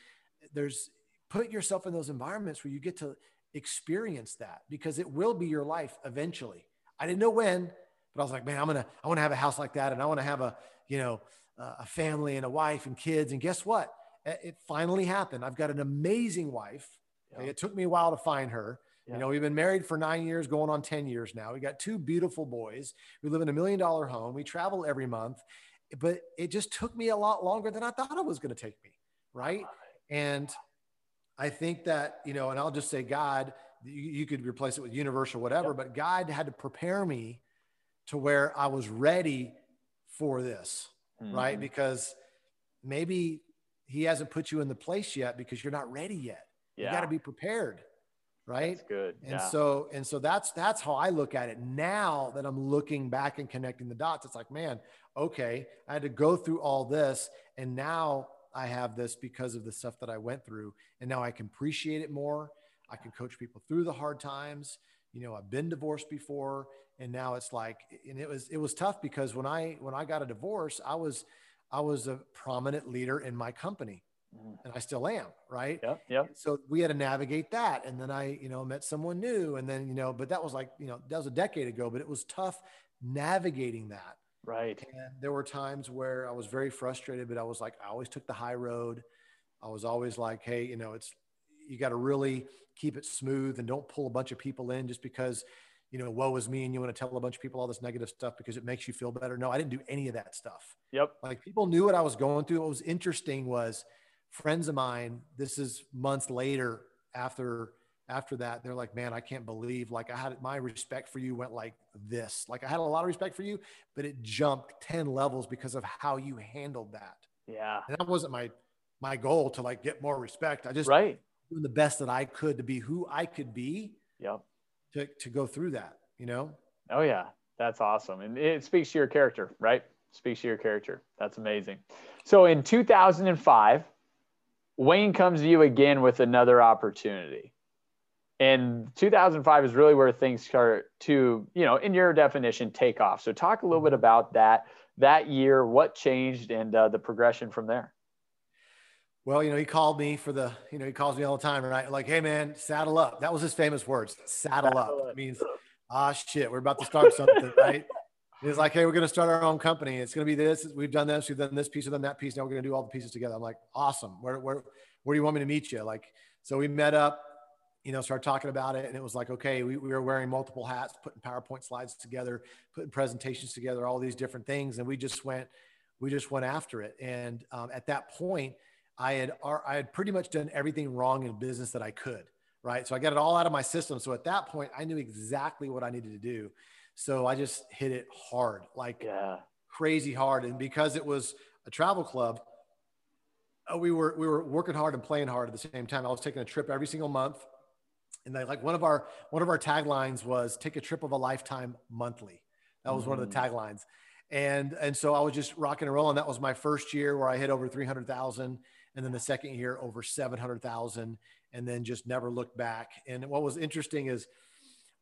there's put yourself in those environments where you get to experience that because it will be your life eventually. I didn't know when, but I was like, man, I'm gonna, I want to have a house like that, and I want to have a, you know, a family and a wife and kids. And guess what? It finally happened. I've got an amazing wife. Yeah. It took me a while to find her. Yeah. You know, we've been married for nine years, going on 10 years now. We got two beautiful boys. We live in a million dollar home. We travel every month, but it just took me a lot longer than I thought it was going to take me. Right. And I think that, you know, and I'll just say God, you, you could replace it with universe or whatever, yep. but God had to prepare me to where I was ready for this, mm-hmm. right? Because maybe he hasn't put you in the place yet because you're not ready yet. Yeah. You got to be prepared, right? That's good. And yeah. so and so that's that's how I look at it now that I'm looking back and connecting the dots. It's like, man, okay, I had to go through all this and now I have this because of the stuff that I went through. And now I can appreciate it more. I can coach people through the hard times. You know, I've been divorced before and now it's like and it was it was tough because when I when I got a divorce, I was I was a prominent leader in my company. mm. and I still am, right? Yep. Yep. So we had to navigate that. And then I, you know, met someone new. And then, you know, but that was like, you know, that was a decade ago, but it was tough navigating that. Right. And there were times where I was very frustrated, but I was like, I always took the high road. I was always like, hey, you know, it's, you got to really keep it smooth and don't pull a bunch of people in just because you know, woe is me, and you want to tell a bunch of people all this negative stuff because it makes you feel better. No, I didn't do any of that stuff. Yep. Like people knew what I was going through. What was interesting was friends of mine, this is months later after after that, they're like, man, I can't believe like I had my respect for you went like this. Like I had a lot of respect for you, but it jumped 10 levels because of how you handled that. Yeah. And that wasn't my my goal to like get more respect. I just right. doing the best that I could to be who I could be. Yep to, to go through that, you know? Oh yeah. That's awesome. And it speaks to your character, right? Speaks to your character. That's amazing. So in 2005, Wayne comes to you again with another opportunity. And 2005 is really where things start to, you know, in your definition, take off. So talk a little bit about that, that year, what changed and uh, the progression from there. Well, you know, he called me for the, you know, he calls me all the time, right? Like, hey man, saddle up. That was his famous words. Saddle, saddle up. It means, ah shit, we're about to start something, right? He's like, hey, we're gonna start our own company. It's gonna be this. We've done this. We've done this piece. We've done that piece. Now we're gonna do all the pieces together. I'm like, awesome. Where, where, where do you want me to meet you? Like, so we met up. You know, started talking about it, and it was like, okay, we, we were wearing multiple hats, putting PowerPoint slides together, putting presentations together, all these different things, and we just went, we just went after it. And um, at that point, I had I had pretty much done everything wrong in business that I could, right? So I got it all out of my system. So at that point, I knew exactly what I needed to do. So I just hit it hard, like yeah. crazy hard. And because it was a travel club, uh, we were we were working hard and playing hard at the same time. I was taking a trip every single month, and they, like one of our one of our taglines was "Take a trip of a lifetime monthly." That was mm. one of the mm. taglines, and and so I was just rocking and rolling. That was my first year where I hit over three hundred thousand and then the second year over 700,000 and then just never looked back. And what was interesting is,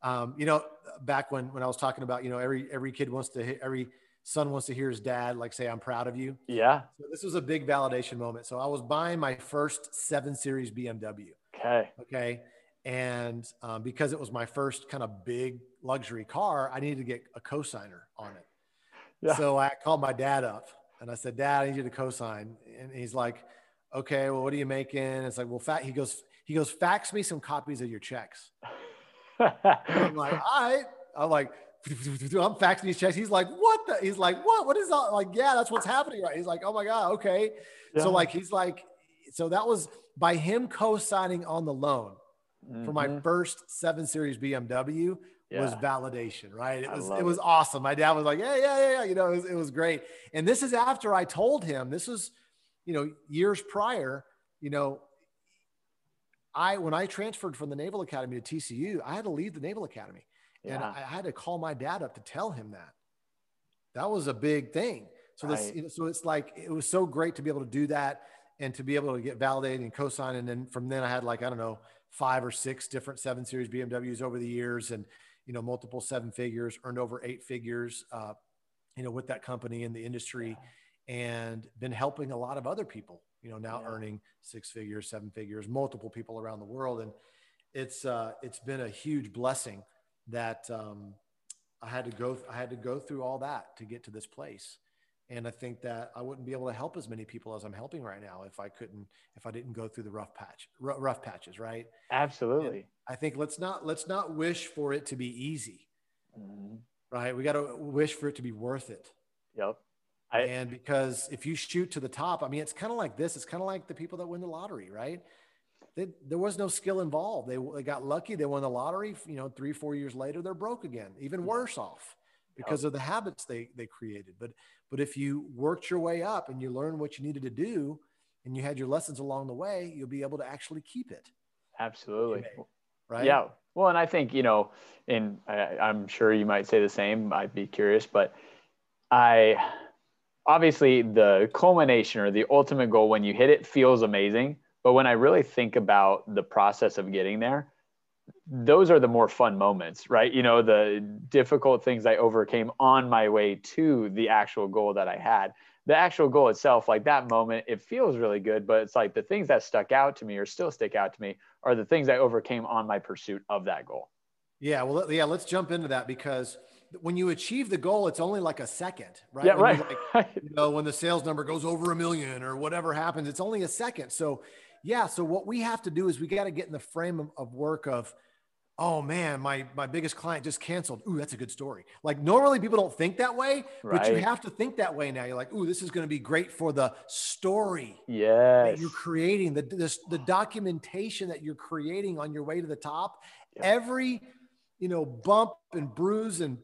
um, you know, back when, when I was talking about, you know, every, every kid wants to, every son wants to hear his dad, like say, I'm proud of you. Yeah. So this was a big validation moment. So I was buying my first seven series BMW. Okay. Okay. And um, because it was my first kind of big luxury car, I needed to get a cosigner on it. Yeah. So I called my dad up and I said, Dad, I need you to cosign. And he's like, okay, well, what are you making? It's like, well, fat. He goes, he goes, fax me some copies of your checks. I'm like, all right. I'm like, I'm faxing these checks. He's like, what the? He's like, what? What is that? Like, yeah, that's what's happening, right? He's like, oh my god, okay. Yeah. So like, he's like, so that was by him co-signing on the loan mm-hmm. for my first seven series BMW. Yeah. was validation, right? It was it, it was awesome. My dad was like, yeah, yeah, yeah, yeah. You know, it was, it was great. And this is after I told him this was you know, years prior, you know, I when I transferred from the Naval Academy to TCU, I had to leave the Naval Academy, yeah. and I had to call my dad up to tell him that. That was a big thing. So this, you know, so it's like it was so great to be able to do that and to be able to get validated and co-sign. And then from then I had like I don't know five or six different seven series BMWs over the years, and you know multiple seven figures, earned over eight figures, uh, you know, with that company in the industry. Yeah and been helping a lot of other people, you know, now yeah. earning six figures, seven figures, multiple people around the world. And it's, uh, it's been a huge blessing that, um, I had to go, I had to go through all that to get to this place. And I think that I wouldn't be able to help as many people as I'm helping right now if I couldn't, if I didn't go through the rough patch, r- rough patches, right? Absolutely. And I think let's not, let's not wish for it to be easy, mm-hmm. right? We got to wish for it to be worth it. Yep. I, and because if you shoot to the top, I mean, it's kind of like this. It's kind of like the people that win the lottery, right? They, there was no skill involved. They, they got lucky. They won the lottery. You know, three, four years later, they're broke again, even worse off because of the habits they, they created. But, but if you worked your way up and you learned what you needed to do and you had your lessons along the way, you'll be able to actually keep it. Absolutely. Right. Yeah. Well, and I think, you know, and I, I'm sure you might say the same. I'd be curious, but I, obviously the culmination or the ultimate goal when you hit it feels amazing but when i really think about the process of getting there those are the more fun moments, right? You know, the difficult things I overcame on my way to the actual goal that I had. The actual goal itself, like that moment, it feels really good, but it's like the things that stuck out to me or still stick out to me are the things I overcame on my pursuit of that goal. Yeah, well, yeah, let's jump into that because when you achieve the goal, it's only like a second, right? Yeah, when right. Like, you know, when the sales number goes over a million or whatever happens, it's only a second. So, yeah, so what we have to do is we got to get in the frame of, of work of, oh man, my my biggest client just canceled. Ooh, that's a good story. Like normally people don't think that way, right. but you have to think that way now. You're like, ooh, this is going to be great for the story that you're creating, the, the the documentation that you're creating on your way to the top. Every you know bump and bruise and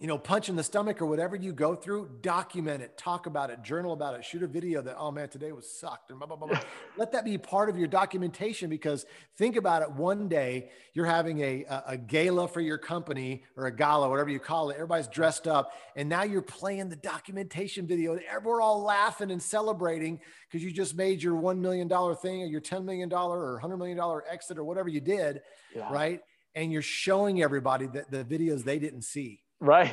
you know, punch in the stomach or whatever you go through, document it, talk about it, journal about it, shoot a video that, oh man, today was sucked and blah, blah, blah, blah. Let that be part of your documentation because think about it. One day you're having a, a, a, gala for your company or a gala, whatever you call it. Everybody's dressed up and now you're playing the documentation video. And we're all laughing and celebrating because you just made your $1 million thing or your $10 million or $100 million exit or whatever you did. Yeah. Right. And you're showing everybody that the videos they didn't see Right.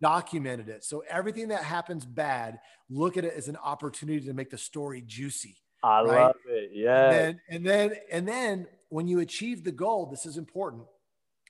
Documented it. So everything that happens bad, look at it as an opportunity to make the story juicy. I right? love it. Yeah. And, and then, and then when you achieve the goal, this is important.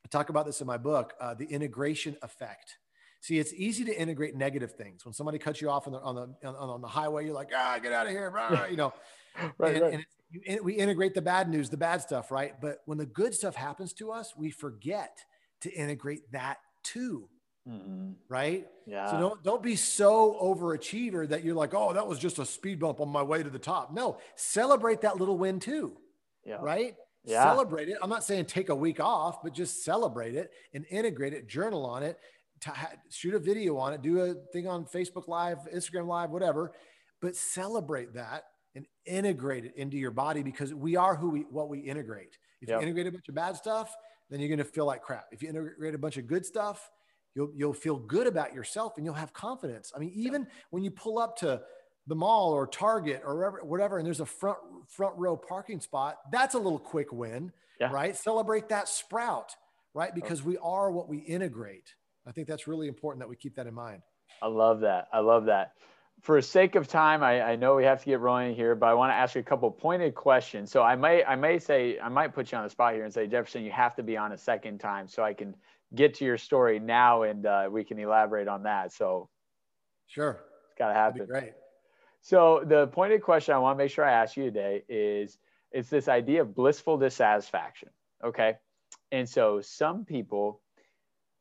I talk about this in my book, uh, the integration effect. See, it's easy to integrate negative things. When somebody cuts you off on the on the on, on the highway, you're like, ah, get out of here, blah, you know. right, and, right. And you, we integrate the bad news, the bad stuff, right? But when the good stuff happens to us, we forget to integrate that too. Mm-hmm. Right. Yeah. So don't don't be so overachiever that you're like, oh, that was just a speed bump on my way to the top. No, celebrate that little win too. Yeah. Right. Yeah. Celebrate it. I'm not saying take a week off, but just celebrate it and integrate it, journal on it, shoot a video on it, do a thing on Facebook Live, Instagram Live, whatever. But celebrate that and integrate it into your body because we are who we what we integrate. If yep. you integrate a bunch of bad stuff, then you're going to feel like crap. If you integrate a bunch of good stuff, You'll, you'll feel good about yourself and you'll have confidence. I mean, even when you pull up to the mall or Target or whatever, whatever, and there's a front front row parking spot, that's a little quick win, yeah. right? Celebrate that sprout, right? Because we are what we integrate. I think that's really important that we keep that in mind. I love that. I love that. For sake of time, I, I know we have to get rolling here, but I want to ask you a couple pointed questions. So I may I may say I might put you on the spot here and say Jefferson, you have to be on a second time so I can get to your story now and uh, we can elaborate on that. So, sure, it's got to happen. Great. So, the pointed question I want to make sure I ask you today is it's this idea of blissful dissatisfaction. Okay. And so, some people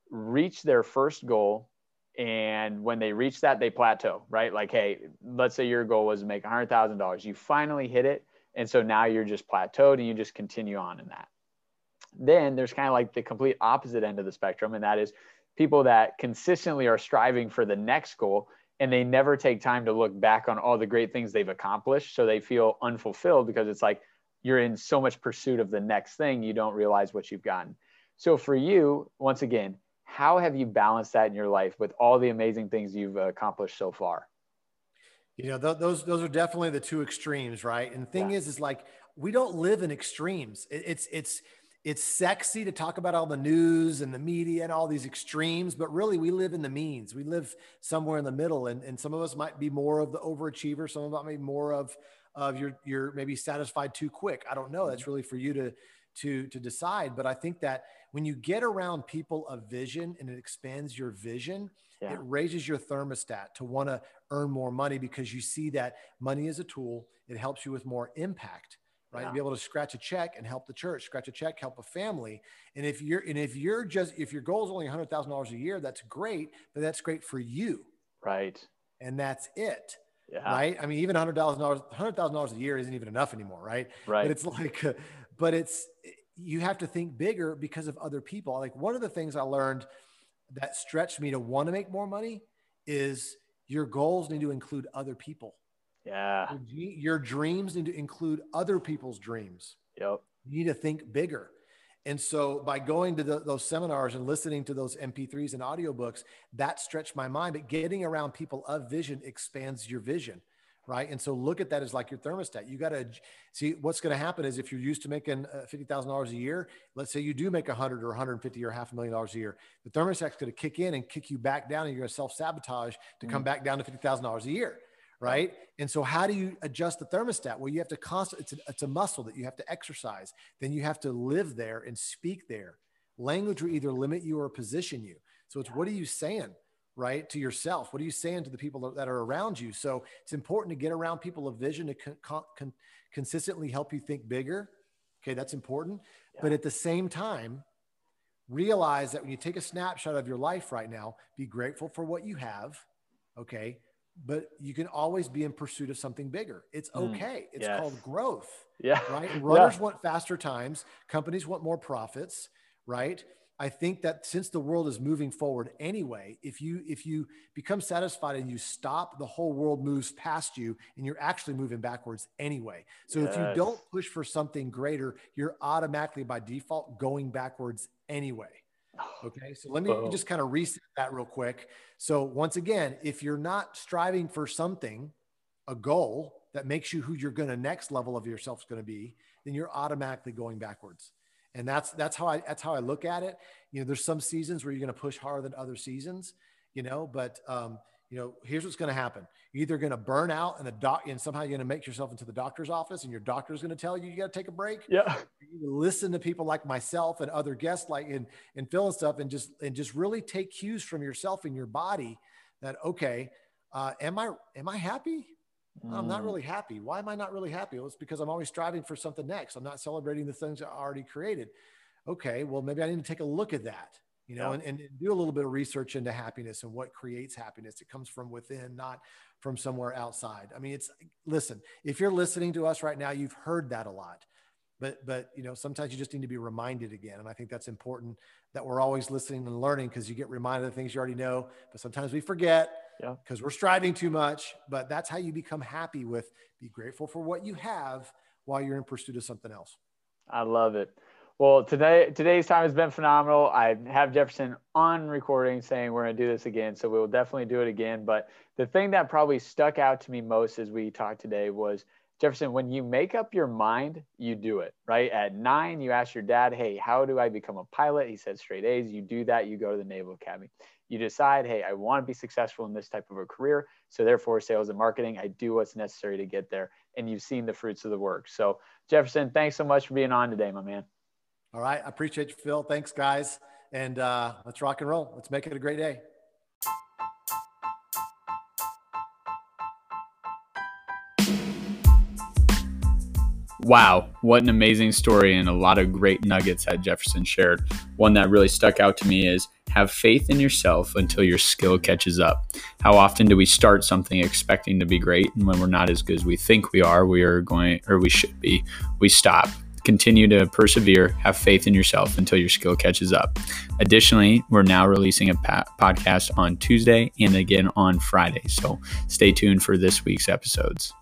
reach their first goal and when they reach that they plateau right like hey let's say your goal was to make $100000 you finally hit it and so now you're just plateaued and you just continue on in that then there's kind of like the complete opposite end of the spectrum, and that is people that consistently are striving for the next goal and they never take time to look back on all the great things they've accomplished. So they feel unfulfilled because it's like you're in so much pursuit of the next thing, you don't realize what you've gotten. So for you, once again, how have you balanced that in your life with all the amazing things you've accomplished so far? You know, th- those those are definitely the two extremes, right? And the thing yeah. is, is like we don't live in extremes. It, it's it's it's sexy to talk about all the news and the media and all these extremes, but really we live in the means. We live somewhere in the middle. And, and some of us might be more of the overachiever. Some of us might be more of, of your, you're maybe satisfied too quick. I don't know. That's mm-hmm. really for you to, to, to decide. But I think that when you get around people of vision and it expands your vision, yeah. it raises your thermostat to want to earn more money because you see that money is a tool. It helps you with more impact right? Yeah. Be able to scratch a check and help the church, scratch a check, help a family. And if you're and if you're just if your goal is only hundred thousand dollars a year, that's great, but that's great for you. Right. And that's it. Yeah. Right. I mean, even hundred thousand dollars, hundred thousand dollars a year isn't even enough anymore, right? Right. But it's like, but it's you have to think bigger because of other people. Like one of the things I learned that stretched me to want to make more money is your goals need to include other people. Yeah. Your, dreams need to include other people's dreams. Yep. You need to think bigger. And so by going to the, those seminars and listening to those MP3s and audiobooks, that stretched my mind. But getting around people of vision expands your vision, right? And so look at that as like your thermostat. You got to see what's going to happen is if you're used to making uh, fifty thousand dollars a year, let's say you do make a hundred or 150 or half a million dollars a year, the thermostat's going to kick in and kick you back down, and you're going to self sabotage to come mm. back down to fifty thousand dollars a year, right? And so how do you adjust the thermostat? Well, you have to constant. It's a, it's a muscle that you have to exercise. Then you have to live there and speak there. Language will either limit you or position you. So it's what are you saying? right to yourself what are you saying to the people that are around you so it's important to get around people of vision to con- con- consistently help you think bigger okay that's important yeah. but at the same time realize that when you take a snapshot of your life right now be grateful for what you have okay but you can always be in pursuit of something bigger it's mm. okay mm, it's yes. called growth yeah right runners yeah. want faster times companies want more profits right I think that since the world is moving forward anyway, if you if you become satisfied and you stop, the whole world moves past you and you're actually moving backwards anyway. So yes. if you don't push for something greater, you're automatically by default going backwards anyway. Okay. So let me Whoa. just kind of reset that real quick. So once again, if you're not striving for something, a goal that makes you who you're going to next level of yourself is going to be, then you're automatically going backwards and that's that's how I that's how I look at it. You know, there's some seasons where you're going to push harder than other seasons, you know, but um, you know, here's what's going to happen. You're either going to burn out and the doc and somehow you're going to make yourself into the doctor's office and your doctor's going to tell you you got to take a break. Yeah. You listen to people like myself and other guests like and and Phil and stuff and just and just really take cues from yourself and your body that okay, uh, am I am I happy? Mm. I'm not mm. really happy. Why am I not really happy? Well, it's because I'm always striving for something next. I'm not celebrating the things I already created. Okay, well, maybe I need to take a look at that, you know, yeah. and, and do a little bit of research into happiness and what creates happiness. It comes from within, not from somewhere outside. I mean, it's listen, if you're listening to us right now, you've heard that a lot. But but you know, sometimes you just need to be reminded again. And I think that's important that we're always listening and learning because you get reminded of things you already know, but sometimes we forget yeah because we're striving too much but that's how you become happy with be grateful for what you have while you're in pursuit of something else i love it well today today's time has been phenomenal i have jefferson on recording saying we're going to do this again so we will definitely do it again but the thing that probably stuck out to me most as we talked today was Jefferson, when you make up your mind, you do it, right? At nine, you ask your dad, Hey, how do I become a pilot? He said straight A's. You do that, you go to the Naval Academy you decide, hey, I want to be successful in this type of a career. So therefore, sales and marketing, I do what's necessary to get there. And you've seen the fruits of the work. So Jefferson, thanks so much for being on today, my man. All right. I appreciate you, Phil. Thanks, guys. And uh, let's rock and roll. Let's make it a great day. Wow, what an amazing story and a lot of great nuggets that Jefferson shared. One that really stuck out to me is have faith in yourself until your skill catches up. How often do we start something expecting to be great and when we're not as good as we think we are, we are going or we should be, we stop. Continue to persevere, have faith in yourself until your skill catches up. Additionally, we're now releasing a podcast on Tuesday and again on Friday. So stay tuned for this week's episodes.